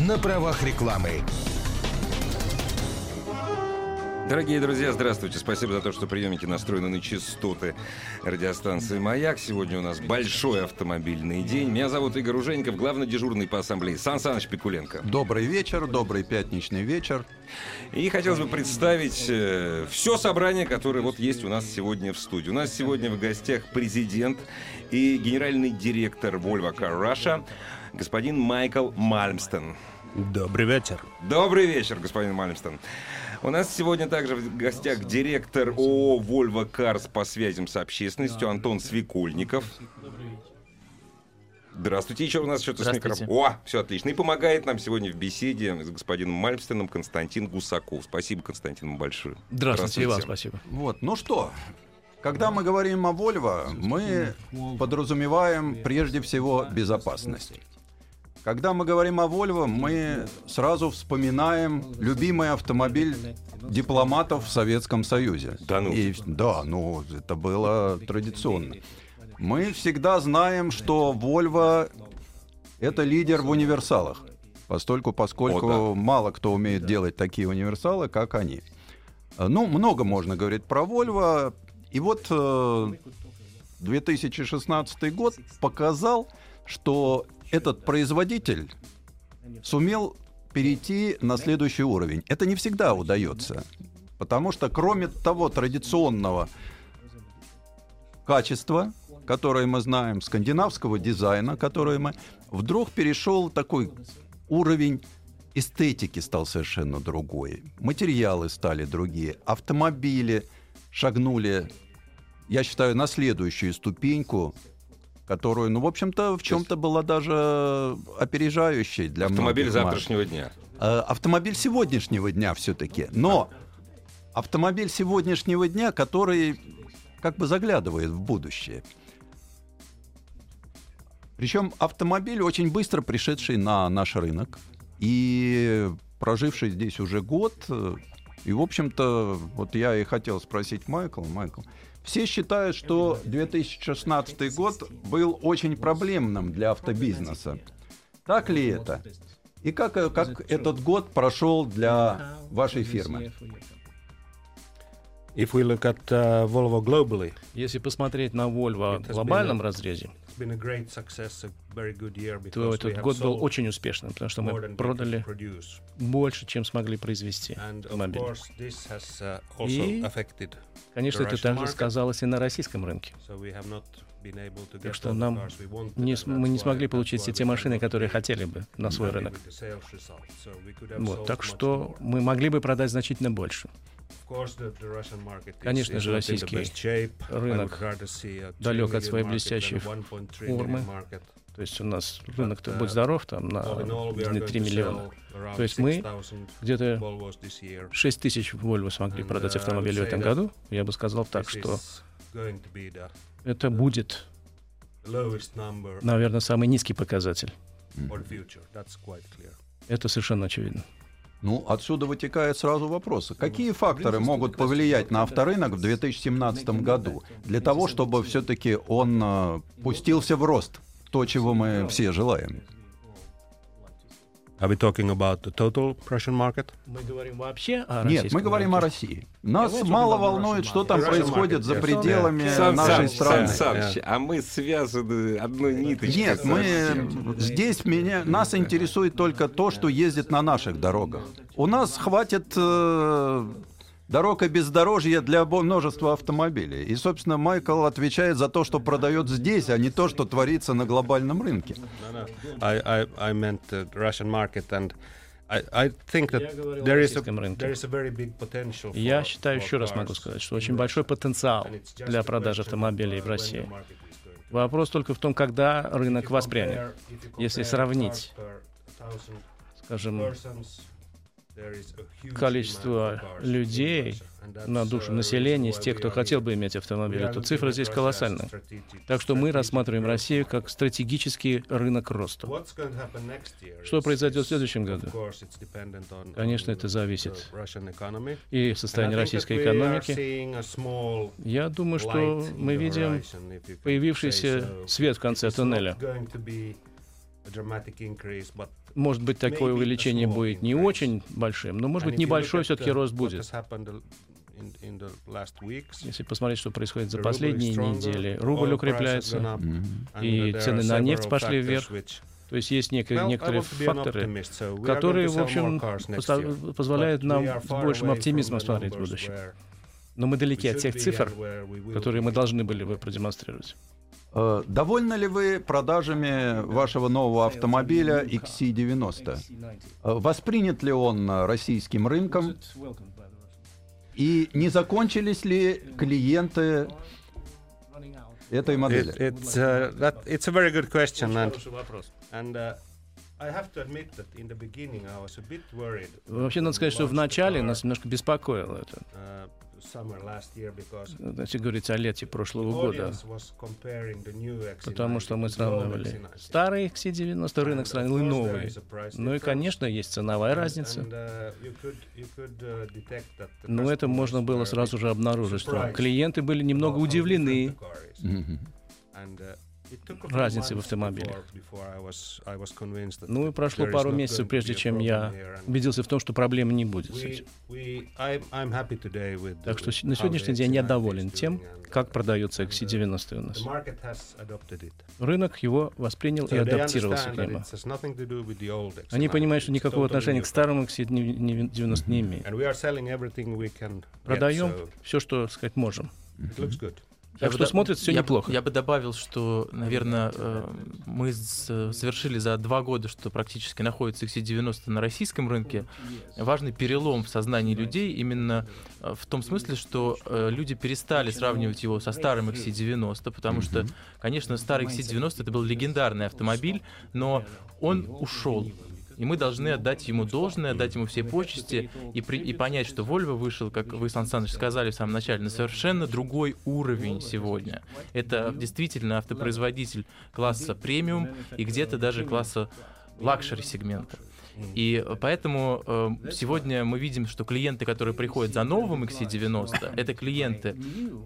На правах рекламы. Дорогие друзья, здравствуйте. Спасибо за то, что приемники настроены на частоты радиостанции «Маяк». Сегодня у нас большой автомобильный день. Меня зовут Игорь Ужеников, главный дежурный по ассамблее Сан Саныч Пикуленко. Добрый вечер, добрый пятничный вечер. И хотелось бы представить э, все собрание, которое вот есть у нас сегодня в студии. У нас сегодня в гостях президент и генеральный директор Volvo Car Russia господин Майкл Мальмстон. Добрый вечер. Добрый вечер, господин Мальмстон. У нас сегодня также в гостях директор ООО «Вольво Карс» по связям с общественностью Антон Свекольников. Здравствуйте, еще у нас что-то с микрофоном. О, все отлично. И помогает нам сегодня в беседе с господином Мальмстеном Константин Гусаков. Спасибо, Константин, большое. Здравствуйте, и вам спасибо. Вот, ну что, когда мы говорим о Volvo, мы подразумеваем прежде всего безопасность. Когда мы говорим о Volvo, мы сразу вспоминаем любимый автомобиль дипломатов в Советском Союзе. Да ну? И, да, ну, это было традиционно. Мы всегда знаем, что Volvo — это лидер в универсалах, постольку, поскольку О, да. мало кто умеет делать такие универсалы, как они. Ну, много можно говорить про Volvo. И вот э, 2016 год показал, что этот производитель сумел перейти на следующий уровень. Это не всегда удается, потому что кроме того традиционного качества, которое мы знаем, скандинавского дизайна, которое мы, вдруг перешел такой уровень эстетики стал совершенно другой, материалы стали другие, автомобили шагнули, я считаю, на следующую ступеньку которую, ну, в общем-то, в чем-то была даже опережающей для Автомобиль завтрашнего дня. Э, Автомобиль сегодняшнего дня все-таки. Но автомобиль сегодняшнего дня, который как бы заглядывает в будущее. Причем автомобиль очень быстро пришедший на наш рынок и проживший здесь уже год. И, в общем-то, вот я и хотел спросить Майкла, Майкл, все считают, что 2016 год был очень проблемным для автобизнеса. Так ли это? И как, как этот год прошел для вашей фирмы? If we look at uh, Volvo globally, Если посмотреть на Volvo в глобальном разрезе, it's been a great success, a very good year то этот год был очень успешным, потому что мы продали больше, чем смогли произвести uh, also И. Конечно, это также сказалось и на российском рынке. Так что нам не мы не смогли получить все те машины, которые хотели бы на свой рынок. Вот, так что мы могли бы продать значительно больше. Конечно же, российский рынок rather see a 3 далек от своей блестящей a 1.3 million формы. То есть у нас рынок-то, uh, здоров, там на All in all, we are going 3 to миллиона. То есть мы 6,000 Где-то Volvos this year. 6 тысяч Volvo смогли продать uh, автомобилей в этом году. Я бы сказал так, что это будет, наверное, самый низкий показатель. Это совершенно очевидно. Ну, отсюда вытекает сразу вопрос. Какие факторы могут повлиять на авторынок в 2017 году для того, чтобы все-таки он э, пустился в рост? То, чего мы все желаем. Are we talking about the total Russian market? Мы говорим вообще о Нет, мы говорим о. России. Нас Yeah, мало волнует, что там происходит за yes. пределами Сан нашей Саныч, страны. Сан Саныч, а мы связаны одной ниточкой. Нет, мы совсем. здесь меня нас интересует только то, что ездит на наших дорогах. У нас хватит э, дорог и бездорожья для множества автомобилей. И, собственно, Майкл отвечает за то, что продает здесь, а не то, что творится на глобальном рынке. No, no. I, I, I meant the Russian market, and I, I think that Я говорил о there is, a, российском рынке. there is a very big potential Я for- считаю, еще раз могу сказать, что очень большой потенциал для продажи автомобилей uh, в России. Вопрос только в том, когда рынок воспрянет. Если сравнить скажем, количество людей на душу населения из тех, кто хотел бы иметь автомобиль, то цифра здесь колоссальная. Так что мы рассматриваем Россию как стратегический рынок роста. Что произойдет в следующем году? Конечно, это зависит и состояние российской экономики. Я думаю, что мы видим появившийся свет в конце туннеля. Может быть, такое увеличение будет не очень большим, но, может быть, небольшой все-таки рост будет. Если посмотреть, что происходит за последние недели, рубль укрепляется, и цены на нефть пошли вверх. То есть есть некие, некоторые факторы, которые, в общем, позволяют нам с большим оптимизмом смотреть в будущее. Но мы далеки от тех цифр, которые мы должны были бы продемонстрировать. Э, довольны ли вы продажами вашего нового автомобиля XC90? Э, воспринят ли он российским рынком? И не закончились ли клиенты этой модели? It, it's, uh, that, it's a very good question. And, and uh, Вообще, надо сказать, что в начале нас немножко беспокоило это. Значит, говорится о лете прошлого года. Потому что мы сравнивали старый XC90 рынок, сравнил и новый. Ну и, конечно, есть ценовая разница. Uh, uh, Но это можно было сразу же обнаружить, что клиенты были немного удивлены разницы в автомобилях. Ну и прошло пару месяцев, прежде чем я убедился в том, что проблемы не будет с этим. Так что на сегодняшний день я доволен тем, как продается XC90 у нас. Рынок его воспринял и адаптировался к нему. Они понимают, что никакого отношения к старому XC90 не имеет. Продаем все, что сказать можем. Так я что бы, смотрится все я, неплохо. Я бы добавил, что, наверное, э, мы совершили за два года, что практически находится XC90 на российском рынке, важный перелом в сознании людей именно э, в том смысле, что э, люди перестали сравнивать его со старым XC90, потому что, конечно, старый XC90 это был легендарный автомобиль, но он ушел и мы должны отдать ему должное, отдать ему все почести и, при, и понять, что Volvo вышел, как вы, Сан Саныч, сказали в самом начале, на совершенно другой уровень сегодня. Это действительно автопроизводитель класса премиум и где-то даже класса luxury сегмента. И поэтому э, сегодня мы видим, что клиенты, которые приходят за новым XC90, это клиенты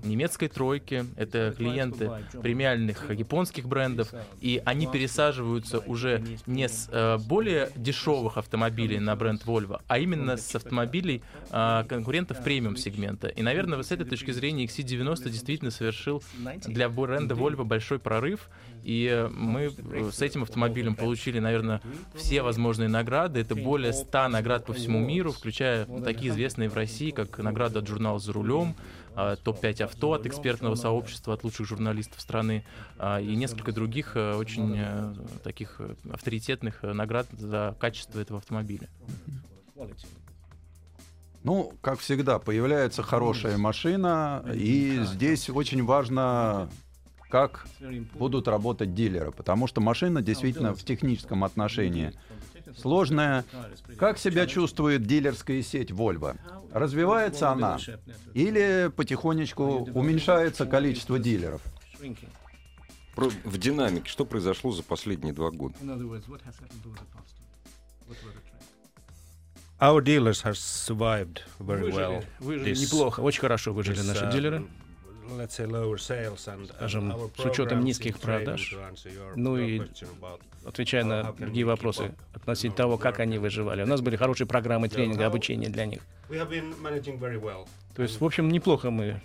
немецкой тройки, это клиенты премиальных японских брендов, и они пересаживаются уже не с э, более дешевых автомобилей на бренд Volvo, а именно с автомобилей э, конкурентов премиум сегмента. И, наверное, с этой точки зрения XC90 действительно совершил для бренда Volvo большой прорыв, и мы с этим автомобилем получили, наверное, все возможные награды. Это более 100 наград по всему миру, включая ну, такие известные в России, как награда от журнала «За рулем», а, топ-5 авто от экспертного сообщества, от лучших журналистов страны а, и несколько других э, очень э, таких э, авторитетных наград за качество этого автомобиля. Ну, как всегда, появляется хорошая машина, и здесь очень важно как будут работать дилеры, потому что машина действительно в техническом отношении сложная. Как себя чувствует дилерская сеть Volvo? Развивается она или потихонечку уменьшается количество дилеров? В динамике что произошло за последние два года? Our dealers have survived very well. Выжили неплохо, очень хорошо выжили наши uh, дилеры скажем, с учетом низких продаж, ну и отвечая на другие вопросы относительно того, как они выживали. У нас были хорошие программы тренинга, обучения для них. То есть, в общем, неплохо мы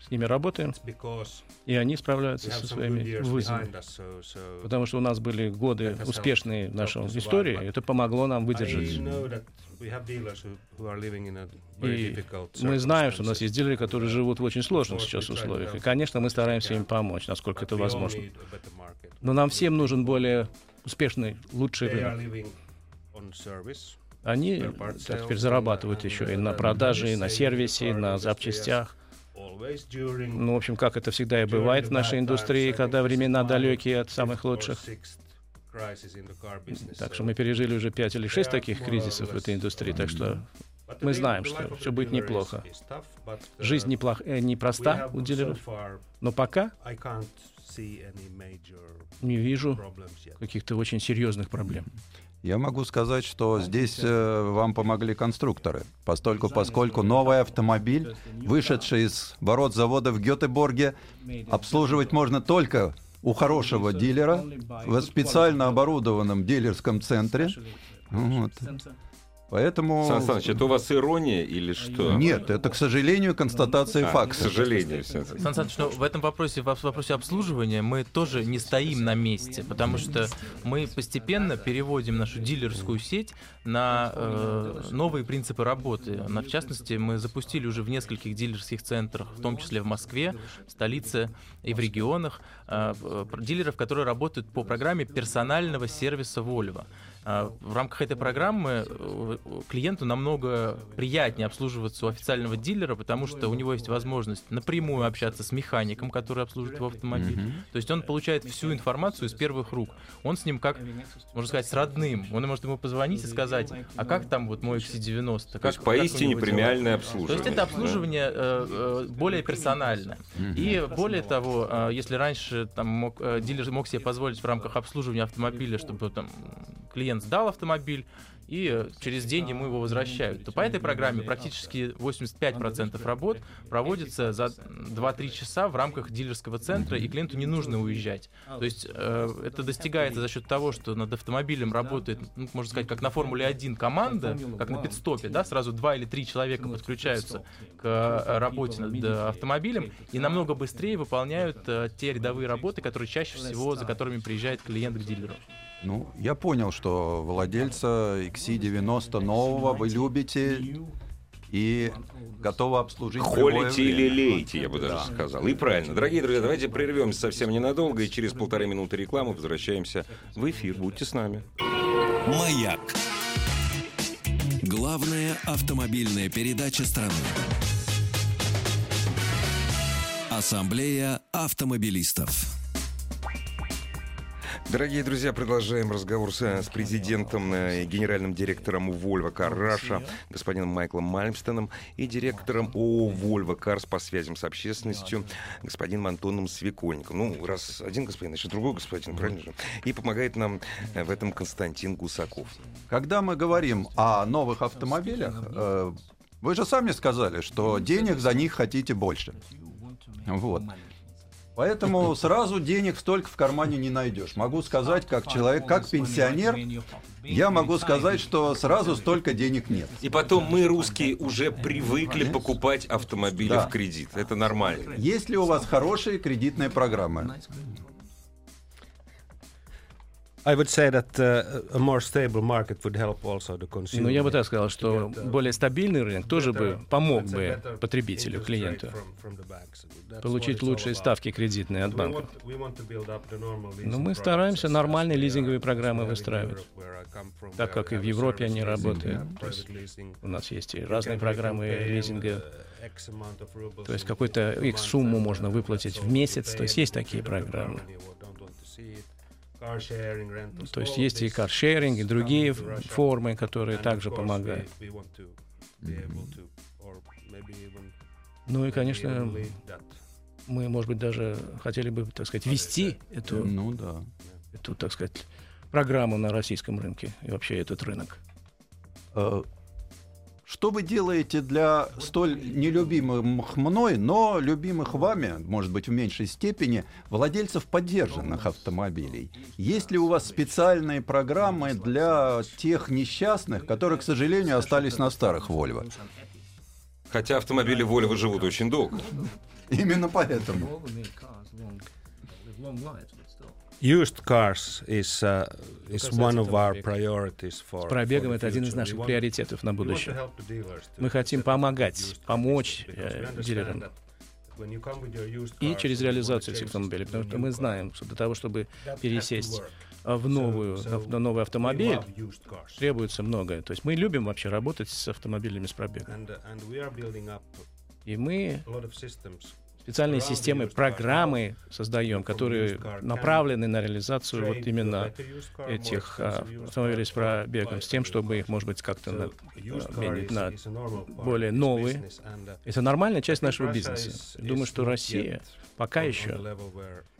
с ними работаем, и они справляются со своими вызовами. Потому что у нас были годы успешные в нашей истории, и это помогло нам выдержать. И мы знаем, что у нас есть дилеры, которые живут в очень сложных сейчас условиях. И, конечно, мы стараемся им помочь, насколько это возможно. Но нам всем нужен более успешный, лучший рынок. Они так, теперь зарабатывают еще и на продаже, и на сервисе, и на запчастях. Ну, в общем, как это всегда и бывает в нашей индустрии, когда времена далекие от самых лучших. Так что мы пережили уже пять или шесть таких кризисов в этой индустрии, так что мы знаем, что все будет неплохо. Жизнь неплох... э, непроста у дилеров, но пока не вижу каких-то очень серьезных проблем. Я могу сказать, что здесь э, вам помогли конструкторы, постольку, поскольку новый автомобиль, вышедший из ворот завода в Гетеборге, обслуживать можно только у хорошего дилера в специально оборудованном дилерском центре. Вот. Поэтому... Сан Саныч, это у вас ирония или что? Нет, это, к сожалению, констатация А, факта. К сожалению. Сан Саныч, но в этом вопросе, в вопросе обслуживания мы тоже не стоим на месте, потому что мы постепенно переводим нашу дилерскую сеть на э, новые принципы работы. На, в частности, мы запустили уже в нескольких дилерских центрах, в том числе в Москве, в столице и в регионах, э, э, дилеров, которые работают по программе персонального сервиса Volvo. А, В рамках этой программы э, клиенту намного приятнее обслуживаться у официального дилера, потому что у него есть возможность напрямую общаться с механиком, который обслуживает его автомобиль. То есть он получает всю информацию из первых рук. Он с ним как, можно сказать, с родным. Он может ему позвонить и сказать, а как там вот мой XC90? Как, То есть поистине него дела?» премиальное То обслуживание. есть это обслуживание э, э, более персональное. И более того, если раньше там мог, дилер мог себе позволить в рамках обслуживания автомобиля, чтобы там клиент сдал автомобиль, и через день ему его возвращают, то по этой программе практически 85% работ проводится за 2-3 часа в рамках дилерского центра, и клиенту не нужно уезжать. То есть э, это достигается за счет того, что над автомобилем работает, ну, можно сказать, как на Формуле 1 команда, как на пидстопе, да, сразу два или три человека подключаются к э, работе над э, автомобилем и намного быстрее выполняют э, те рядовые работы, которые чаще всего, за которыми приезжает клиент к дилеру. Ну, я понял, что владельца XC90 нового вы любите и готовы обслужить Холите и время. лелеете, я бы даже сказал. И правильно. Дорогие друзья, давайте прервемся совсем ненадолго, и через полторы минуты рекламы возвращаемся в эфир. Будьте с нами. Маяк. Главная автомобильная передача страны. Ассамблея автомобилистов. Дорогие друзья, продолжаем разговор с, с президентом э, и генеральным директором Volvo Car Russia, господином Майклом Мальмстеном, и директором ООО Volvo Cars по связям с общественностью, господином Антоном Свекольником. Ну, раз один господин, значит другой господин, правильно же? И помогает нам э, в этом Константин Гусаков. Когда мы говорим о новых автомобилях, э, вы же сами сказали, что денег за них хотите больше. Вот. Поэтому сразу денег столько в кармане не найдешь. Могу сказать, как человек, как пенсионер, я могу сказать, что сразу столько денег нет. И потом мы, русские, уже привыкли покупать автомобили Да. в кредит. Это нормально. Есть ли у вас хорошие кредитные программы? I would say that uh, a more stable market would help also the consumer. Ну, я бы так сказал, что более стабильный рынок тоже бы помог бы потребителю, клиенту, получить лучшие ставки кредитные от банков. Но Ну, мы стараемся нормальные лизинговые программы выстраивать. Так как и в Европе они работают. То есть. У нас есть и разные программы лизинга. uh, То есть какую-то month, сумму можно uh, выплатить в месяц. То есть есть такие программы. То есть есть и каршеринг, и другие формы, которые также помогают. Ну и, конечно, мы, может быть, даже хотели бы, так сказать, вести эту, Ну да. эту, так сказать, программу на российском рынке и вообще этот рынок. Что вы делаете для столь нелюбимых мной, но любимых вами, может быть, в меньшей степени, владельцев поддержанных автомобилей? Есть ли у вас специальные программы для тех несчастных, которые, к сожалению, остались на старых Volvo? Хотя автомобили Volvo живут очень долго. Именно поэтому. Used cars is, uh, is one of our priorities for, С пробегом for это один из наших приоритетов на будущее. Мы хотим помогать, помочь э, дилерам. И через реализацию этих автомобилей, потому что мы знаем, что для того, чтобы пересесть в новую, на новый автомобиль, требуется многое. То есть мы любим вообще работать с автомобилями с пробегом. И мы специальные системы, программы создаем, которые направлены на реализацию вот именно этих а, автомобилей с пробегом, с тем, чтобы их, может быть, как-то на, обменить на более новые. Это нормальная часть нашего бизнеса. Думаю, что Россия пока еще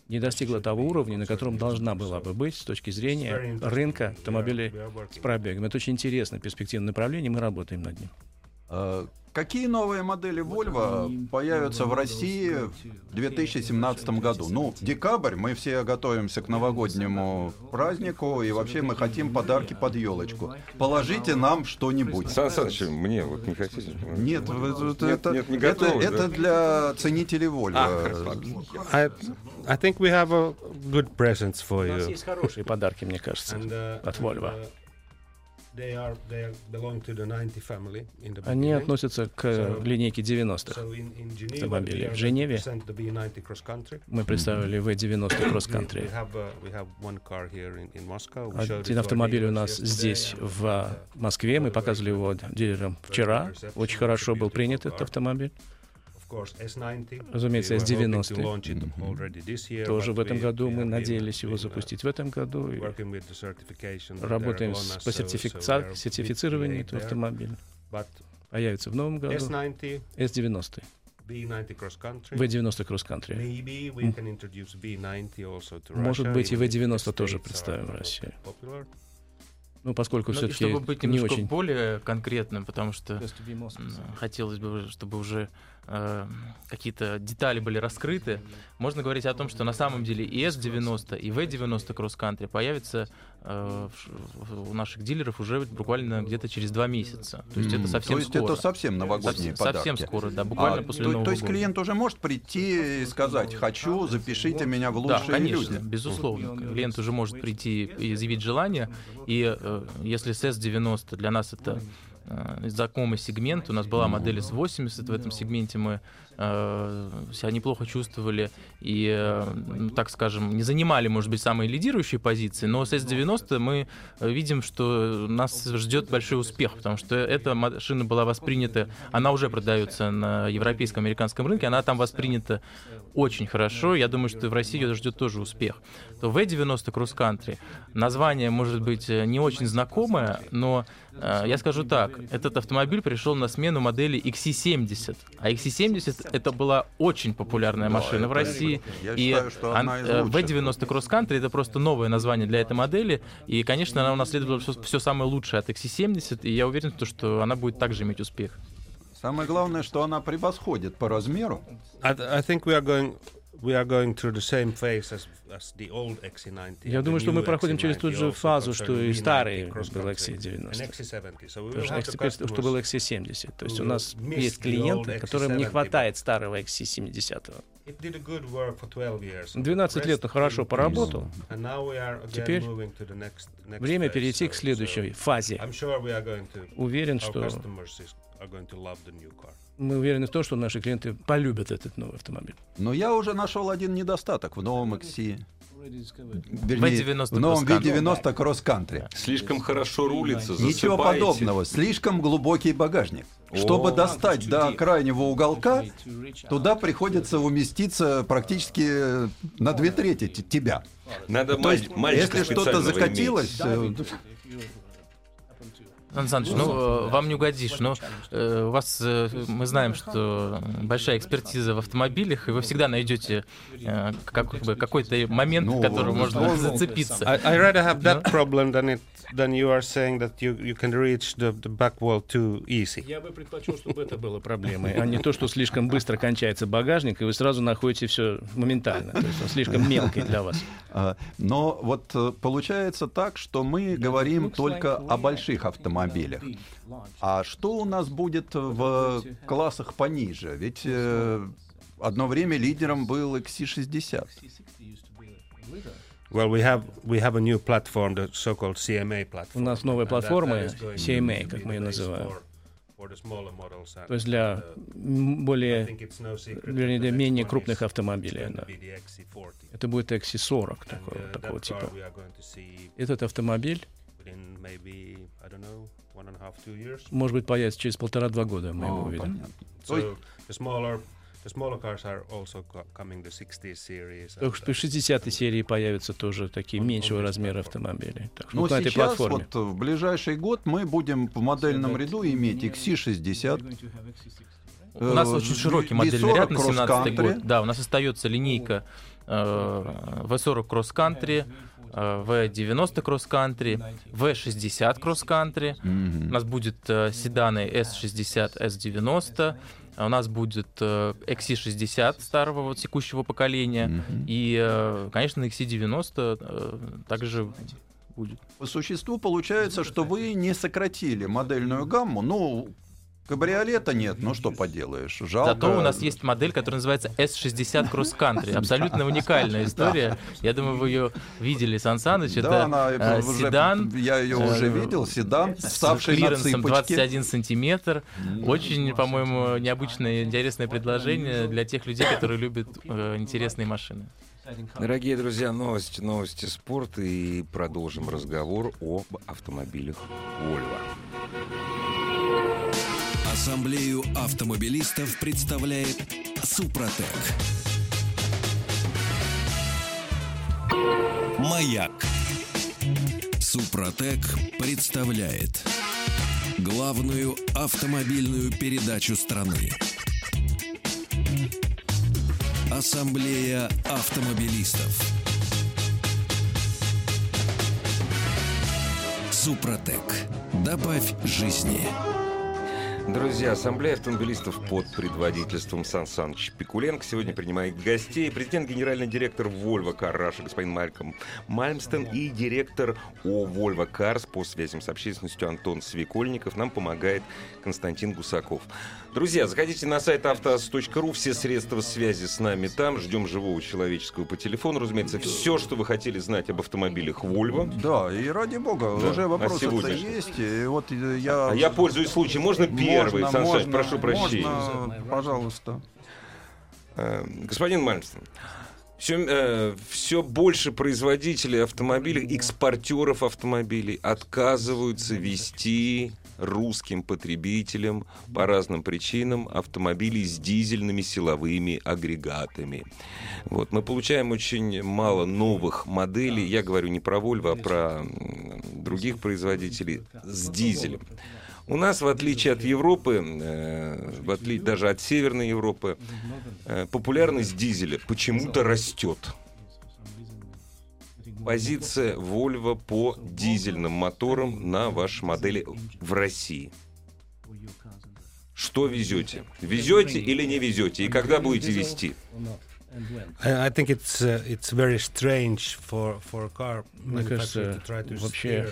не достигла того уровня, на котором должна была бы быть с точки зрения рынка автомобилей с пробегом. Это очень интересное перспективное направление, мы работаем над ним. Какие новые модели Volvo появятся в России в 2017 году? Ну, декабрь, мы все готовимся к новогоднему празднику, и вообще мы хотим подарки под елочку. Положите нам что-нибудь. Сан Саныч, мне вот не хотите? Нет, Нет, это, нет, не это, готовы, это да? для ценителей Volvo. I, I think we have a good presents for У нас you. есть хорошие подарки, мне кажется, uh, от Volvo. Они относятся к э, линейке 90-х. So in, in Geneva, автомобилей. В Женеве represent the B90 cross country. Мы представили V90 We, Cross Country. Один автомобиль у нас здесь, в uh, Москве. Мы показывали его дилерам вчера. Очень хорошо был принят этот автомобиль. Of course, S90. Разумеется, We were hoping S90. to launch it already this year, Тоже в этом году мы надеялись его uh, запустить в этом году. Работаем по сертифицированию этого автомобиля. Появится в новом году S90, S90, B90 cross country. V90 Cross Country. Maybe we can introduce B90 also to Может Russia, быть, и even if V90 the тоже представим в России. Ну, поскольку Ну, и все-таки чтобы быть не очень... более конкретным, потому что хотелось бы, чтобы уже э, какие-то детали были раскрыты, можно говорить о том, что на самом деле и S90, и V90 Cross Country появятся э, в у наших дилеров уже буквально где-то через два месяца. То есть М, это совсем То есть скоро. это совсем новогодние Совсем, подарки. совсем скоро, да, буквально А, после то, Нового то есть года. клиент уже может прийти и сказать, хочу, запишите меня в Да, лучшие конечно, люди. безусловно. Клиент уже может прийти и изъявить желание. И э, если с S90 для нас это знакомый сегмент, у нас была модель S80, в этом сегменте мы э, себя неплохо чувствовали и, э, ну, так скажем, не занимали, может быть, самые лидирующие позиции, но с S90 мы э, видим, что нас ждет большой успех, потому что эта машина была воспринята, она уже продается на европейском, американском рынке, она там воспринята очень хорошо. Я думаю, что в России ее ждет тоже успех. То V90 Cross Country название может быть э, не очень знакомое, но э, я скажу так: этот автомобиль пришел на смену модели XC70, а XC70 это была очень популярная машина в это- России. я и считаю, что э, лучших. V90 Cross Country это просто новое название для этой модели, и, конечно, она унаследовала все, самое лучшее от XC70, и я уверен, в том, что она будет также иметь успех. Самое главное, что она превосходит по размеру. I think we are going we are going through the same phase as, as the old XC90. Я думаю, что мы проходим через XC90 ту же фазу, что и B90 старый был country XC90. and XC70. So we will Потому что был customers XC70. То есть у нас есть клиенты, которым не XC70, хватает старого XC70. It did a good work for 12 years. 12 лет он хорошо поработал. Теперь Время перейти к следующей фазе. Уверен, что мы уверены в том, что наши клиенты полюбят этот новый автомобиль. Но я уже нашел один недостаток в новом XC. Вернее, V90 в новом Cross Country. V90 Cross Country. Слишком хорошо рулится, Ничего засыпаете. подобного. Слишком глубокий багажник. Чтобы достать до крайнего уголка, туда приходится уместиться практически на две трети тебя. Надо То есть, если что-то закатилось, иметь. э, Сан Саныч, ну, э, вам не угодишь, но э, у вас, э, мы знаем, что большая экспертиза в автомобилях, и вы всегда найдете э, как бы какой-то момент, Ну, в который ну, можно ну, зацепиться. I, I rather have that problem than it than you are saying that you, you can reach the, the back wall too easy. Я бы предпочел, чтобы это было проблемой, а не то, что слишком быстро кончается багажник, и вы сразу находите все моментально. То есть он слишком мелкий для вас. А, Но вот получается так, что мы говорим только о больших автомобилях. А что у нас будет в классах пониже? Ведь э, одно время лидером был XC60. Well, we have we have a new platform, the so-called CMA platform. У нас новая платформа, CMA, как мы ее называем. То есть для uh, более, вернее, для менее крупных автомобилей. да. be the XC40. Это будет XC40 And, такого, uh, такого типа. Этот автомобиль, within maybe, I don't know, one and a half, two years. может быть, появится через полтора-два года, мы его увидим. Так что 60 серии появятся тоже такие меньшего размера автомобили. Так что Но вот на этой сейчас, платформе. вот в ближайший год мы будем в модельном ряду иметь XC60. У нас э, очень широкий V40 модельный ряд на Cross 17 Country. год. Да, у нас остается линейка э, V40 Cross Country, V90 Cross Country, V60 Cross Country. У нас будет э, седаны S60, S90. а У нас будет э, XC60 старого вот текущего поколения. И, э, конечно, XC90 э, также будет. По существу получается, что вы не сократили модельную гамму. Ну, кабриолета нет, ну что поделаешь. Жалко. Зато у нас есть модель, которая называется S60 Cross Country. Абсолютно уникальная история. Я думаю, вы ее видели, Сан Саныч. Да, Это она э, уже, седан я ее уже э, видел, седан, с вставший на клиренсом цыпочки. 21 сантиметр. Очень, по-моему, необычное, интересное предложение для тех людей, которые любят э, интересные машины. Дорогие друзья, новости, новости спорта и продолжим разговор об автомобилях Volvo. Ассамблею автомобилистов представляет Супротек. Маяк. Супротек представляет главную автомобильную передачу страны. Ассамблея автомобилистов. Супротек. Добавь жизни. Друзья, Ассамблея автомобилистов под предводительством Сан Саныча Пикуленко сегодня принимает гостей. Президент, генеральный директор Volvo Car Russia господин Мальком Мальмстен и директор О Volvo Cars по связям с общественностью Антон Свекольников. Нам помогает Константин Гусаков. Друзья, заходите на сайт автоаз.ру, все средства связи с нами там. Ждем живого человеческого по телефону. Разумеется, все, что вы хотели знать об автомобилях Volvo. Да, и ради бога, Да, уже а вопросы сегодняшний? есть. И вот э, я... А я пользуюсь случаем. Можно первый, Можно, Сан Саныч? можно, прошу прощения. можно, пожалуйста. Э, Господин Мальмстен, все, все больше производителей автомобилей, экспортеров автомобилей отказываются вести русским потребителям по разным причинам автомобили с дизельными силовыми агрегатами. Вот, мы получаем очень мало новых моделей, я говорю не про Volvo, а про других производителей с дизелем. У нас, в отличие от Европы, э, в отличие даже от Северной Европы, э, популярность дизеля почему-то растет. Позиция Volvo по дизельным моторам на вашей модели в России. Что везете? Везете или не везете? И когда будете вести? I, think it's uh, it's very strange for for a car Мне кажется, to try to вообще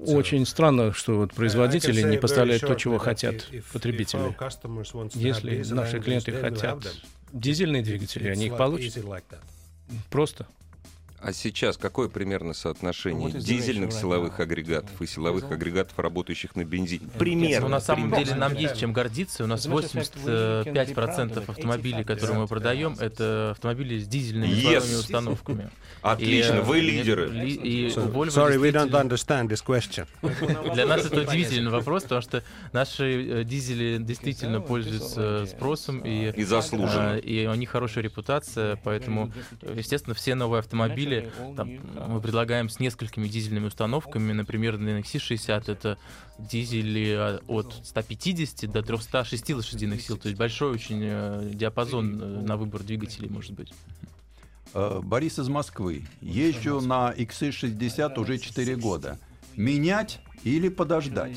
Очень странно, что вот производители не поставляют то, чего хотят потребители. Если наши клиенты хотят дизельные двигатели, они их получат. Просто. А сейчас какое примерно соотношение the дизельных силовых now? агрегатов и силовых агрегатов, работающих на бензине? Ну, Примерно. на самом примерно. деле нам есть чем гордиться. У нас 85% автомобилей, которые мы продаем, это автомобили с дизельными Yes. силовыми установками. Отлично, И, э, вы лидеры. ли- и sorry, we don't understand this question. Для нас это удивительный вопрос, потому что наши э, дизели действительно пользуются спросом и И заслуженно. э, и у них хорошая репутация, поэтому, э, естественно, все новые автомобили там, мы предлагаем с несколькими дизельными установками. Например, на XC60 это дизели от 150 до 306 лошадиных сил. То есть большой очень э, диапазон э, на выбор двигателей может быть. Э, Борис из Москвы. Езжу на XC60 уже 4 года. Менять или подождать?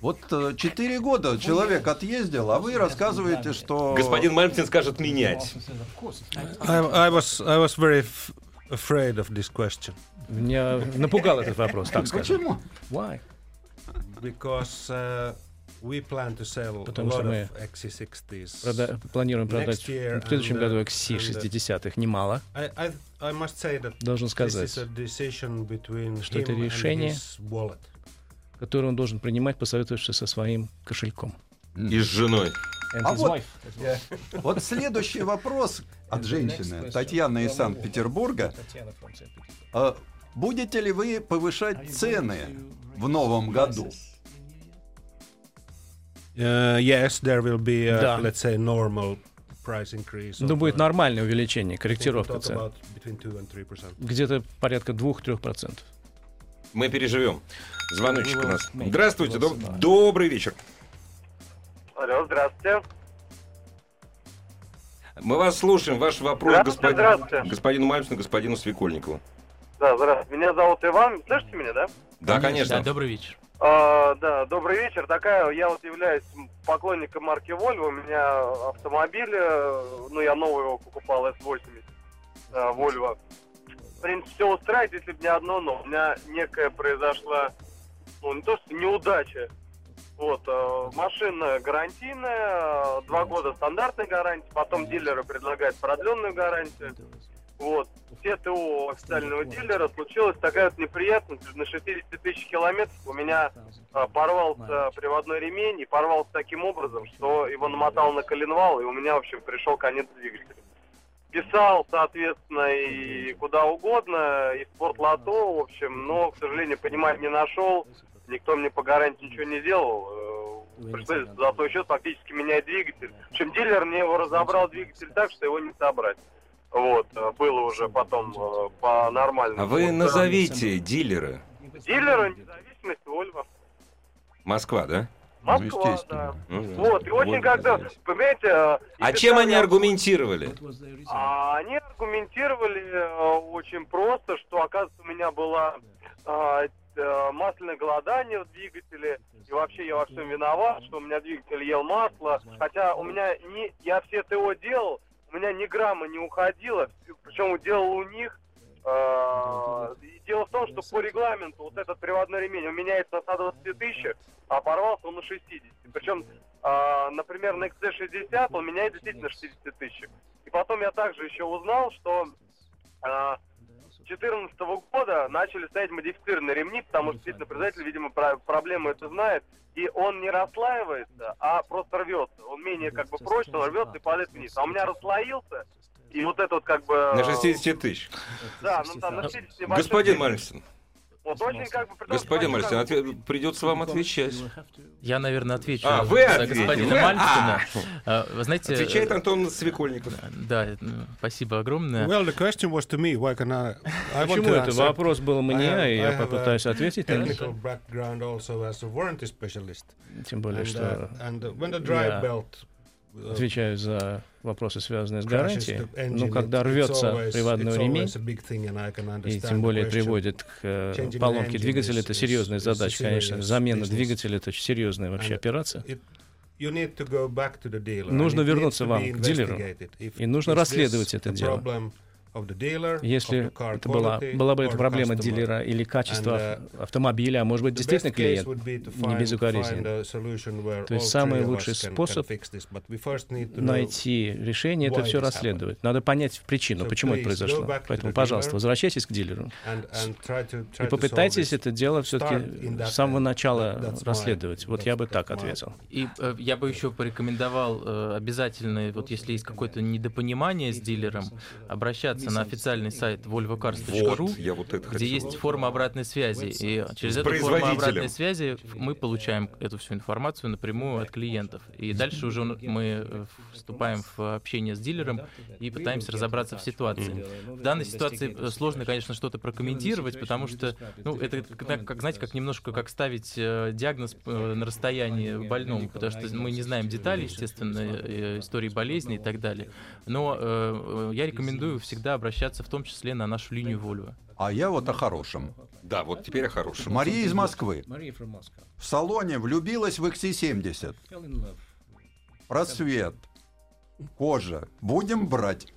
Вот 4 года человек отъездил, а вы рассказываете, что... Господин Мальмстин скажет менять. I, I was I was very afraid of this question Меня напугал этот вопрос, так скажем. Почему? Why? because uh, we plan to sell a Потому что lot мы of XC60s. Прода- планируем продать Next year в следующем and, году uh, XC60 немало. I, I I must say that Должен this сказать, is a decision between что him это and решение, his wallet. который он должен принимать, посоветовавшись со своим кошельком. И с женой. And А вот- wife. Вот следующий вопрос от женщины, Татьяны из Санкт-Петербурга. А Будете ли вы повышать цены в новом году? Uh, yes, there will be, a, Да. let's say, normal price increase. Ну, будет uh, нормальное увеличение, корректировка цен. about between 2 and 3%. Где-то порядка 2-3%. Мы переживем. Звоночек у нас. Здравствуйте, доб- 22. добрый вечер. Алло, здравствуйте. Мы вас слушаем. Ваш вопрос Здравствуйте, господин- здравствуйте. господину Мальцину, господину Свекольникову. Да, здравствуйте. Меня зовут Иван. Слышите меня, да? Да, конечно. Да, добрый вечер. А, да, добрый вечер. Такая, я вот являюсь поклонником марки Volvo. У меня автомобиль, э, ну, я новый его покупал, S80 э, Volvo. В принципе, все устраивает, если бы не одно, но у меня некая произошла, ну, не то что неудача. Вот, э, машина гарантийная, два года стандартной гарантии, потом дилеры предлагают продленную гарантию. Вот. Все ТО официального дилера случилась такая вот неприятность. На 60 тысяч километров у меня а, порвался приводной ремень и порвался таким образом, что его намотал на коленвал, и у меня, в общем, пришел конец двигателя. Писал, соответственно, и куда угодно, и в спортлото, в общем, но, к сожалению, понимать не нашел. Никто мне по гарантии ничего не делал. Э, Пришлось за свой счет фактически менять двигатель. В общем, дилер мне его разобрал двигатель так, что его не собрать. Вот, э, было уже потом э, по нормальному. А вы Вот, назовите дилера. да. Дилера независимость Вольво. Москва, да? Москва, Ну, да. Ну, да. Вот, и очень Вот как-то, независимость. понимаете... э, А и чем писал они я- аргументировали? А они аргументировали э, очень просто, что, оказывается, у меня была э, э, масляное голодание в двигателе, и вообще я во всем виноват, что у меня двигатель ел масло, хотя у меня не, я все ТО делал, у меня ни грамма не уходило, причем делал у них. э, и дело в том, что по регламенту вот этот приводной ремень он меняется на 120 тысяч, а порвался он на 60. Причем, э, например, на XC60 он меняет действительно на 60 тысяч. И потом я также еще узнал, что а, 2014 года начали ставить модифицированные ремни, потому что действительно производитель, видимо, про- проблему это знает, и он не расслаивается, а просто рвется. Он менее как бы прочный, он рвется и падает вниз. А у меня расслоился, и вот это вот как бы... На 60 тысяч. Да, ну там на 60 с небольшим Господин. Мальцин, Вот очень как бы... господин что они Мальцин, как бы- отве- придется вам отвечать. Я, наверное, отвечу А, вы за ответите, господина вы- Мальцина. А, Вы знаете... Отвечает Антон Свекольников. Да, ну, спасибо огромное. Well, the question was to me. Why can I? I Почему это? Вопрос был I мне, have- и я попытаюсь ответить. Technical background also as a warranty specialist. Тем более, And, что uh, and when the drive я belt отвечаю за вопросы, связанные с гарантией. engine, Ну, когда рвется приводной ремень, и тем более приводит к э, поломке двигателя, это серьезная задача, конечно. Замена двигателя это очень серьезная вообще операция. Нужно вернуться вам к дилеру, и нужно расследовать это дело. Если это была, была бы the проблема дилера или качество ав- автомобиля, а может быть действительно клиент не безукоризнен. То есть самый лучший способ найти решение, это все расследовать. Надо понять причину, почему это произошло. Поэтому, пожалуйста, возвращайтесь к дилеру и попытайтесь это дело все-таки с самого начала расследовать. Вот я бы так ответил. И э, я бы еще порекомендовал э, обязательно, вот если есть какое-то недопонимание с дилером, обращаться на официальный сайт volvocars.ru, Вот, вот где хотел. есть форма обратной связи. И через эту форму обратной связи мы получаем эту всю информацию напрямую от клиентов. И дальше уже мы э, вступаем в общение с дилером и пытаемся разобраться в ситуации. В данной ситуации э, сложно, конечно, что-то прокомментировать, потому что, ну, это, как, знаете, как немножко как ставить э, диагноз на расстоянии больному, потому что мы не знаем деталей, естественно, истории болезни и так далее. Но э, я рекомендую всегда обращаться в том числе на нашу линию Volvo. А я вот о хорошем. Да, вот теперь о хорошем. Мария из Москвы. В салоне влюбилась в XC70. Просвет. Кожа. Будем брать.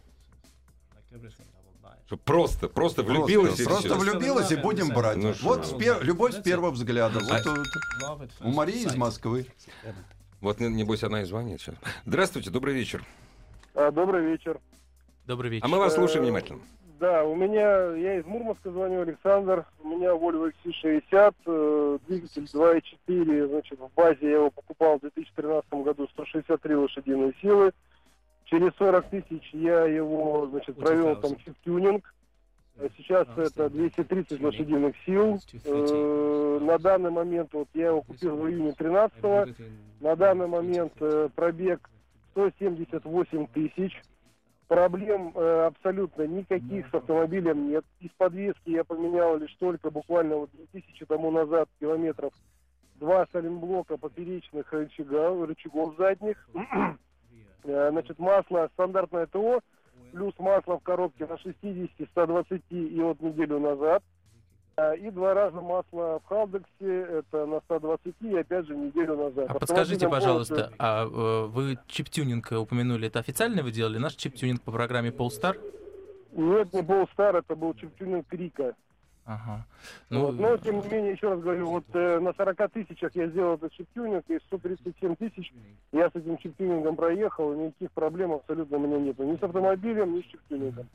Просто, просто влюбилась и Просто влюбилась и будем брать. Ну вот с пер- любовь с первого взгляда. Вот, вот. У Марии из Москвы. Вот, не- небось, она и звонит сейчас. Здравствуйте, добрый вечер. А, Добрый вечер. Добрый вечер. А мы вас слушаем Э, внимательно. Да, у меня, я из Мурманска звоню, Александр. У меня Volvo XC60, э, двигатель 2.4, значит, в базе я его покупал в 2013 году, 163 лошадиные силы. Через 40 тысяч я его, значит, провел там чип-тюнинг. Сейчас это 230 лошадиных сил. Э, на данный момент, вот я его купил в июне 13 на данный момент э, пробег 178 тысяч. Проблем э, абсолютно никаких с автомобилем нет. Из подвески я поменял лишь только буквально вот 2000 тому назад километров два саленблока поперечных рычага, рычагов задних. Э, значит, масло стандартное ТО, плюс масло в коробке на 60, 120 и вот неделю назад. А, и два раза масло в Халдексе, это на 120 и опять же неделю назад. А подскажите, пожалуйста, а э, вы чип-тюнинг упомянули, это официально вы делали? Наш чип-тюнинг по программе Polestar? Нет, не Polestar, это был чип-тюнинг Крика. Ага. Ну, вот, но, тем не менее, еще раз говорю, вот э, на 40 тысячах я сделал этот чип-тюнинг, и 137 тысяч я с этим чип-тюнингом проехал, никаких проблем абсолютно у меня нет. Ни с автомобилем, ни с чип-тюнингом.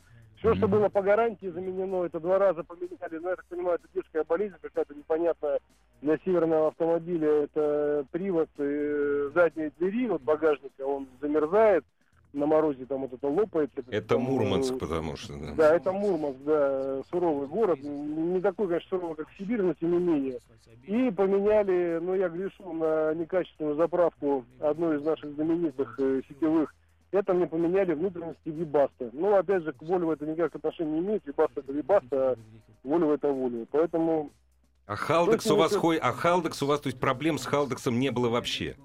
Все, что было по гарантии заменено, это два раза поменяли, но я так понимаю, это детская болезнь какая-то непонятная для северного автомобиля. Это привод э, задней двери, вот багажника, он замерзает, на морозе там вот это лопается. Это там, Мурманск, э, потому что... Да. Да, это Мурманск, да, суровый город. Не такой, конечно, суровый, как Сибирь, но тем не менее. И поменяли, ну, я грешу на некачественную заправку одной из наших знаменитых э, сетевых это мне поменяли внутренности Вибаста. Ну, опять же, к Volvo это никак отношения не имеет. Вибаста это Вибаста, а Volvo это Volvo. Поэтому... А Халдекс у вас ходит, а Халдекс у вас, то есть проблем с Халдексом не было вообще?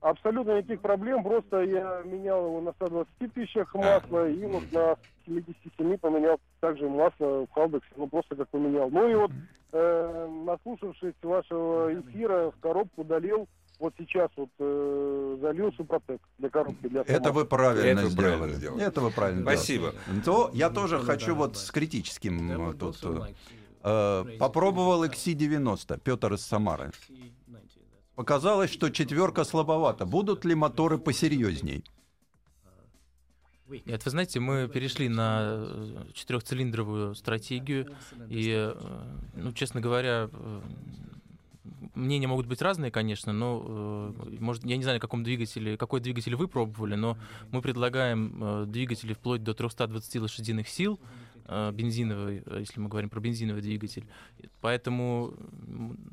Абсолютно никаких проблем, просто я менял его на 120 тысячах масла, а. и вот на 77 поменял также масло в Халдексе, ну просто как поменял. Ну и вот, э, наслушавшись вашего эфира, в коробку долил вот сейчас вот э, залил Супротек для коробки. Для Это вы правильно Это сделали. правильно сделали. Это вы правильно Спасибо. Сделали. То я тоже хочу вот с критическим э, тут... Э, попробовал XC90, Петр из Самары. Показалось, что четверка слабовата. Будут ли моторы посерьезней? Нет, вы знаете, мы перешли на э, четырехцилиндровую стратегию, и, э, ну, честно говоря, мнения могут быть разные, конечно, но, э, может, я не знаю, на каком двигателе, какой двигатель вы пробовали, но мы предлагаем э, двигатели вплоть до 320 лошадиных сил, бензиновый, э, если мы говорим про бензиновый двигатель. Поэтому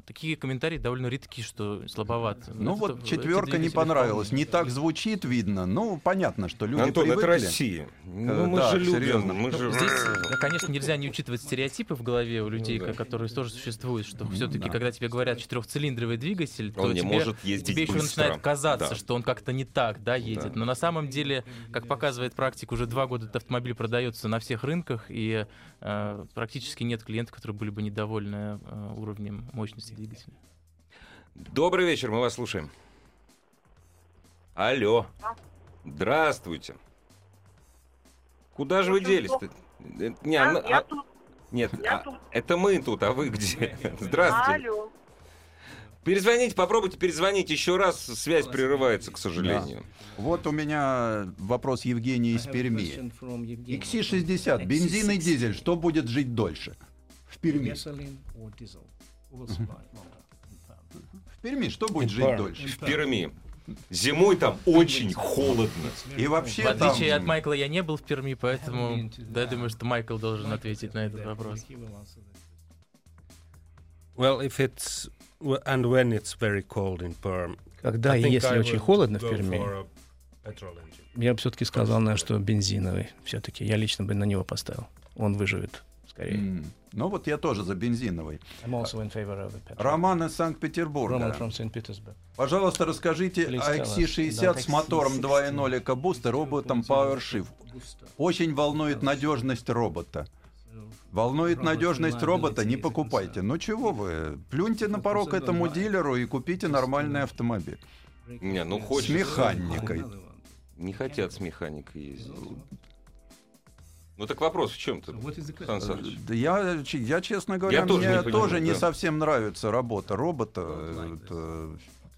такие комментарии довольно редки, что слабоват. Ну это, вот четверка не понравилась. Не так звучит, видно. Ну, понятно, что люди Антон, привыкли. это Россия. Ну, мы да, же любим. серьезно. Мы же... Здесь, конечно, нельзя не учитывать стереотипы в голове у людей, ну, да. которые тоже существуют, что все-таки, да. когда тебе говорят четырехцилиндровый двигатель, то он тебе, может ездить тебе еще быстро. начинает казаться, да. что он как-то не так да, едет. Да. Но на самом деле, как показывает практика, уже два года этот автомобиль продается на всех рынках, и э, Э, практически нет клиентов, которые были бы недовольны э, уровнем мощности двигателя. Добрый вечер, мы вас слушаем. Алло. Здравствуйте. Куда же вы делись-то? Не, я, а, тут. Нет, а, это мы тут, а вы где? Здравствуйте. Алло. Перезвоните, попробуйте перезвонить еще раз. Связь прерывается, к сожалению. Да. Вот у меня вопрос Евгения из Перми. XC60, бензин и дизель, что будет жить дольше? В Перми. В Перми что будет жить дольше? В Перми. Зимой там очень холодно. И вообще В отличие там... от Майкла я не был в Перми, поэтому да, я думаю, что Майкл должен ответить на этот вопрос. Well, if it's and when it's very cold in Perm, Когда и если очень холодно в Перми, я бы все-таки сказал, наверное, что бензиновый. Все-таки я лично бы на него поставил. Он выживет скорее. Mm. Ну вот я тоже за бензиновый. I'm also in favor of it, Роман из Санкт-Петербурга. Roman from St. Petersburg. Пожалуйста, расскажите Please о tell us. XC60 Да. с мотором 2.0 EcoBoost и роботом PowerShift. Очень волнует надежность робота. Волнует надежность робота, не покупайте. Ну чего вы, плюньте на порог этому дилеру и купите нормальный автомобиль. Не, ну С хочется. механикой. Не хотят с механикой ездить. Ну так вопрос в чем-то? Да Я, я, честно говоря, Я тоже мне не понимаю, тоже не да. совсем нравится работа робота. Это-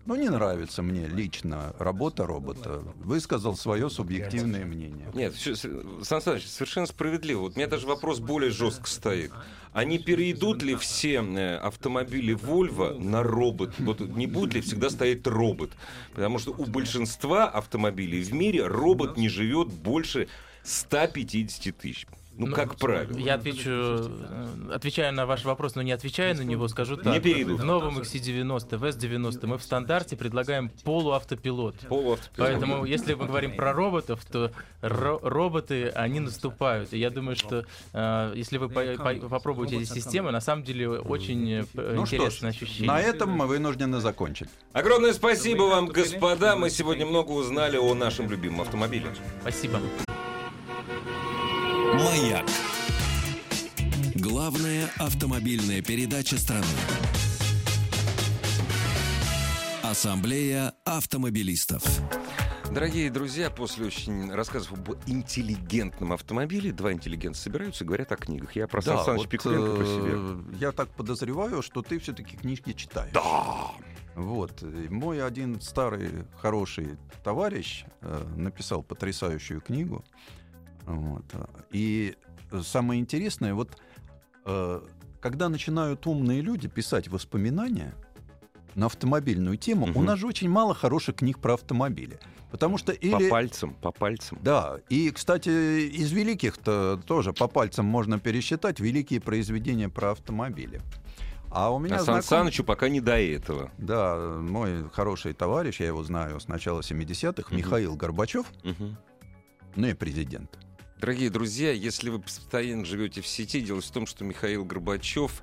ну, не нравится мне лично работа робота. Высказал свое субъективное мнение. Нет, Сан Саныч, совершенно справедливо. Вот у меня даже вопрос более жестко стоит. А не перейдут ли все э, автомобили Volvo на робот? Вот не будет ли всегда стоять робот? Потому что у большинства автомобилей в мире робот не живет больше 150 тысяч. Ну, ну как правило. Я отвечу, э, отвечаю на ваш вопрос, но не отвечая на него, скажу так. Не перейду. В новом XC90, в S90 мы в стандарте предлагаем полуавтопилот. Полуавтопилот. Поэтому, если мы говорим про роботов, то ро- роботы, они наступают. И я думаю, что э, если вы по- по- попробуете эти системы, на самом деле очень э, ну интересное ощущение. На этом мы вынуждены закончить. Огромное спасибо вам, господа. Мы сегодня много узнали о нашем любимом автомобиле. Спасибо. Маяк. Главная автомобильная передача страны. Ассамблея автомобилистов. Дорогие друзья, после очень рассказов об интеллигентном автомобиле, два интеллигента собираются и говорят о книгах. Я про да, Сан вот, Пикуленко по себе. Э, я так подозреваю, что ты все-таки книжки читаешь. Да! Вот. И мой один старый хороший товарищ э, написал потрясающую книгу. Вот. И самое интересное, вот э, когда начинают умные люди писать воспоминания на автомобильную тему, угу. у нас же очень мало хороших книг про автомобили. Потому что или... По пальцам, по пальцам. Да, и, кстати, из великих-то тоже по пальцам можно пересчитать великие произведения про автомобили. А у меня а знаком... Сан Санычу пока не до этого. Да, мой хороший товарищ, я его знаю с начала 70-х, угу. Михаил Горбачев, угу. ну и президент. Дорогие друзья, если вы постоянно живете в сети, дело в том, что Михаил Горбачев,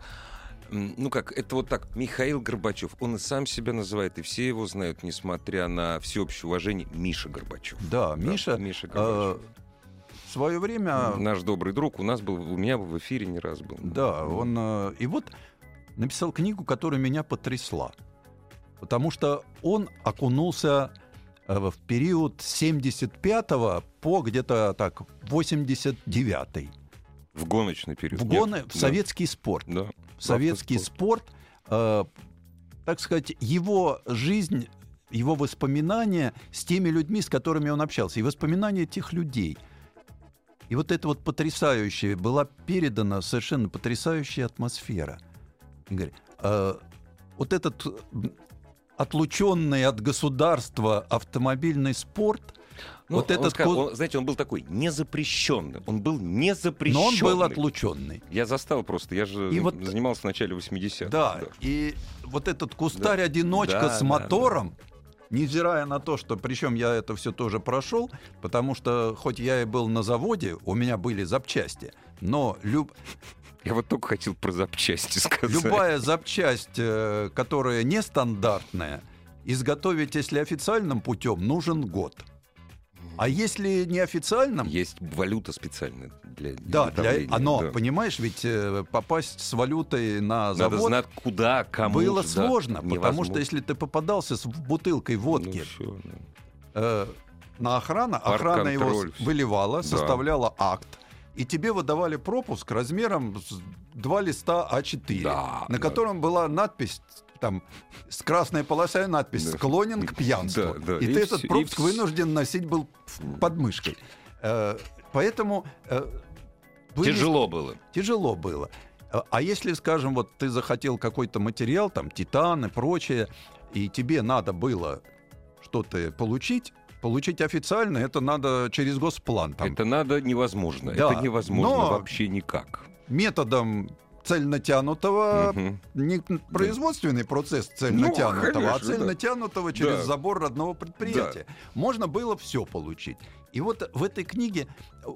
ну как, это вот так, Михаил Горбачев, он и сам себя называет, и все его знают, несмотря на всеобщее уважение, Миша Горбачев. Да, да Миша, Миша Горбачев. Э, в свое время... Наш добрый друг, у нас был, у меня в эфире не раз был. Да, он... Э, и вот написал книгу, которая меня потрясла. Потому что он окунулся Э, в период 75 по где-то так 89 В гоночный период. В, гон... Нет, в да. советский спорт. Да. В советский спорт. спорт э, так сказать, его жизнь, его воспоминания с теми людьми, с которыми он общался, и воспоминания тех людей. И вот это вот потрясающее, была передана совершенно потрясающая атмосфера. Игорь, э, вот этот отлученный от государства автомобильный спорт. Ну, вот этот сказал, он, знаете, он был такой незапрещенный. Он был незапрещенный. Но он был отлученный. Я застал просто. Я же и вот, занимался в начале 80-х. Да, да, и вот этот кустарь-одиночка да, с мотором, да, да. невзирая на то, что, причем я это все тоже прошел, потому что хоть я и был на заводе, у меня были запчасти, но люб... Я вот только хотел про запчасти сказать. Любая запчасть, э, которая нестандартная, изготовить, если официальным путем, нужен год. А если неофициальным... Есть валюта специальная для Да, для, оно, да. понимаешь, ведь э, попасть с валютой на завод... Надо знать, куда, кому. Было же, сложно, да, потому что если ты попадался с бутылкой водки... Ну, все, да. э, на охрана, охрана его выливала, да. составляла акт, и тебе выдавали пропуск размером с два листа А4, да, на да. котором была надпись там с красной полосой надпись да. «Склонен к пьянству». Да, да. И, и ты этот пропуск и... вынужден носить был под мышкой. Э, поэтому... Э, Тяжело было. Тяжело было. А, а если, скажем, вот ты захотел какой-то материал, там, титан и прочее, и тебе надо было что-то получить, Получить официально это надо через госплан. Там. Это надо невозможно. Да. Это невозможно Но вообще никак. Методом цельнотянутого, угу. не производственный да. процесс цельнотянутого, ну, конечно, а цельнотянутого да. через забор родного предприятия. Да. Можно было все получить. И вот в этой книге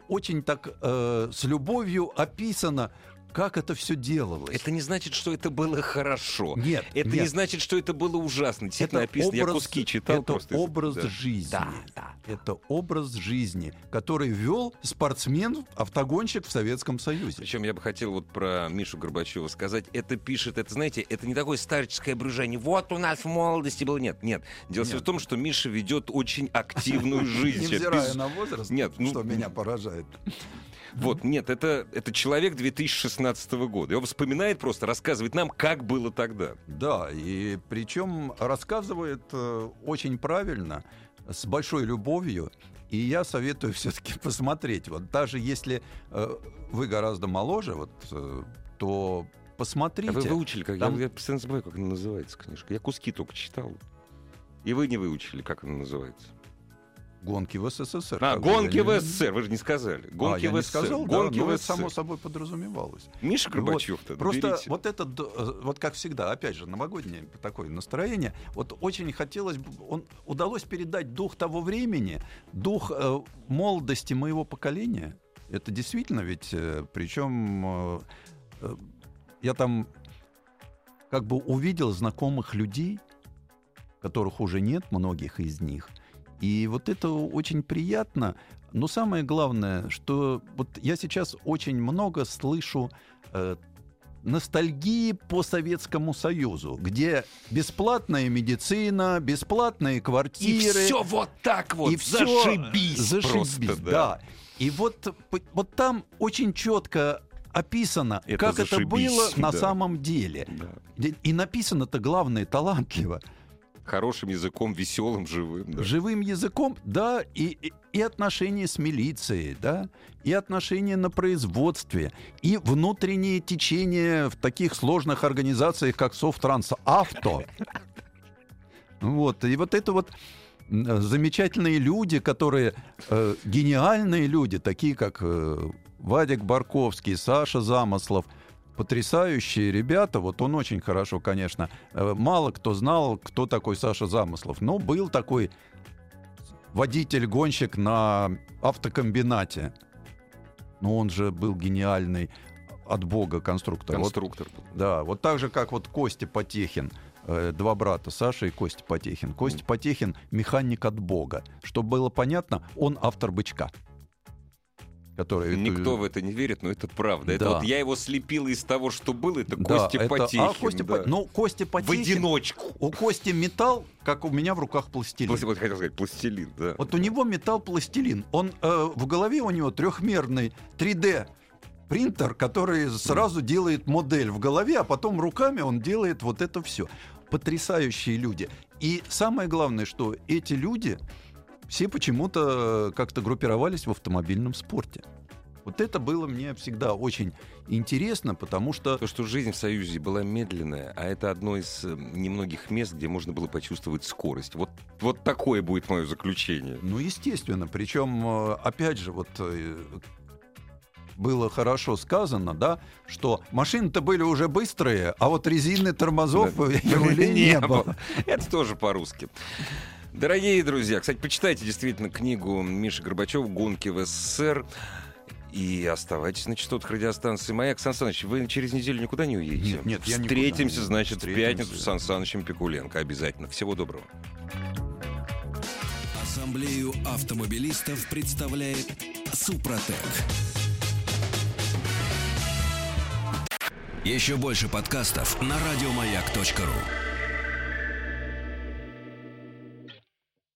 очень так э, с любовью описано, как это все делалось. Это не значит, что это было хорошо. Нет. Это нет. не значит, что это было ужасно. Это написано, образ, я куски читал. Это просто. образ да. жизни. Да, да. Это образ жизни, который вел спортсмен, автогонщик в Советском Союзе. Причем я бы хотел вот про Мишу Горбачева сказать. Это пишет, это, знаете, это не такое старческое брюжание. Вот у нас в молодости было. Нет, нет. Дело нет. в том, что Миша ведет очень активную жизнь. Невзирая на возраст, ну, что меня поражает. Вот, нет, это, это человек 2016 года. И он вспоминает просто, рассказывает нам, как было тогда. Да, и причем рассказывает э, очень правильно, с большой любовью. И я советую все-таки посмотреть. Вот даже если э, вы гораздо моложе, вот, э, то посмотрите. А вы выучили, как Там... я, я постоянно забываю, как она называется книжка. Я куски только читал. И вы не выучили, как она называется. Гонки в СССР. А, гонки в я не- СССР, вы же не сказали. Гонки а, я в не СССР. сказал, да, гонки но в СССР. само собой подразумевалось. Миша Горбачев-то, Вот, просто берите. вот это, э, вот как всегда, опять же, новогоднее такое настроение. Вот очень хотелось бы, он удалось передать дух того времени, дух э, молодости моего поколения. Это действительно ведь, э, причем э, э, я там как бы увидел знакомых людей, которых уже нет, многих из них. И вот это очень приятно. Но самое главное, что вот я сейчас очень много слышу э, ностальгии по Советскому Союзу, где бесплатная медицина, бесплатные И квартиры. все вот так вот, и зашибись, зашибись, просто, да. И вот, вот там очень четко описано, Это как это зашибись, было на да. самом деле. Да. И- И написано-то главное талантливо. Хорошим языком, веселым, живым. да. живым языком, да, и, и, отношения с милицией, да, и отношения на производстве, и внутренние течения в таких сложных организациях, как Софтранс Авто. Вот, и вот это вот м, замечательные люди, которые, э, гениальные люди, такие как э, Вадик Барковский, Саша Замыслов, потрясающие ребята. Вот он очень хорошо, конечно. э, Мало кто знал, кто такой Саша Замыслов. Но был такой водитель-гонщик на автокомбинате. Но он же был гениальный от бога конструктор. Вот, Конструктор. да, вот так же, как вот Костя Потехин, э, два брата, Саша и Костя Потехин. Костя Потехин — механик от бога. Чтобы было понятно, он автор «Бычка». Который, Никто в это не верит, но это правда. Это Да. вот я его слепил из того, что был, это Да, Костя это- Потехин. А, Костя да. По- Ну, Костя В Потехин... одиночку. У Кости металл, как у меня в руках пластилин. Пласти- Вот хотел сказать, пластилин, да. Вот у него металл пластилин. Он э, в голове у него трехмерный 3D принтер, который сразу делает модель в голове, а потом руками он делает вот это все. Потрясающие люди. И самое главное, что эти люди все почему-то э, как-то группировались в автомобильном спорте. Вот это было мне всегда очень интересно, потому что То, что жизнь в Союзе была медленная, а это одно из э, немногих мест, где можно было почувствовать скорость. Вот, вот такое будет мое заключение. Ну, естественно. Причем, э, опять же, вот было хорошо сказано, да, что машины-то были уже быстрые, а вот резины тормозов Да. не было. Это тоже по-русски. Дорогие друзья, кстати, почитайте действительно книгу Миши Горбачева «Гонки в СССР». И оставайтесь на частотах радиостанции «Маяк». Сан Саныч, вы через неделю никуда не уедете? Нет, нет, я никуда Встретимся, не- значит, в встретимся. пятницу с Сан Санычем Пикуленко. Обязательно. Всего доброго. Ассамблею автомобилистов представляет Супротек. Еще больше подкастов на радиомаяк.ру.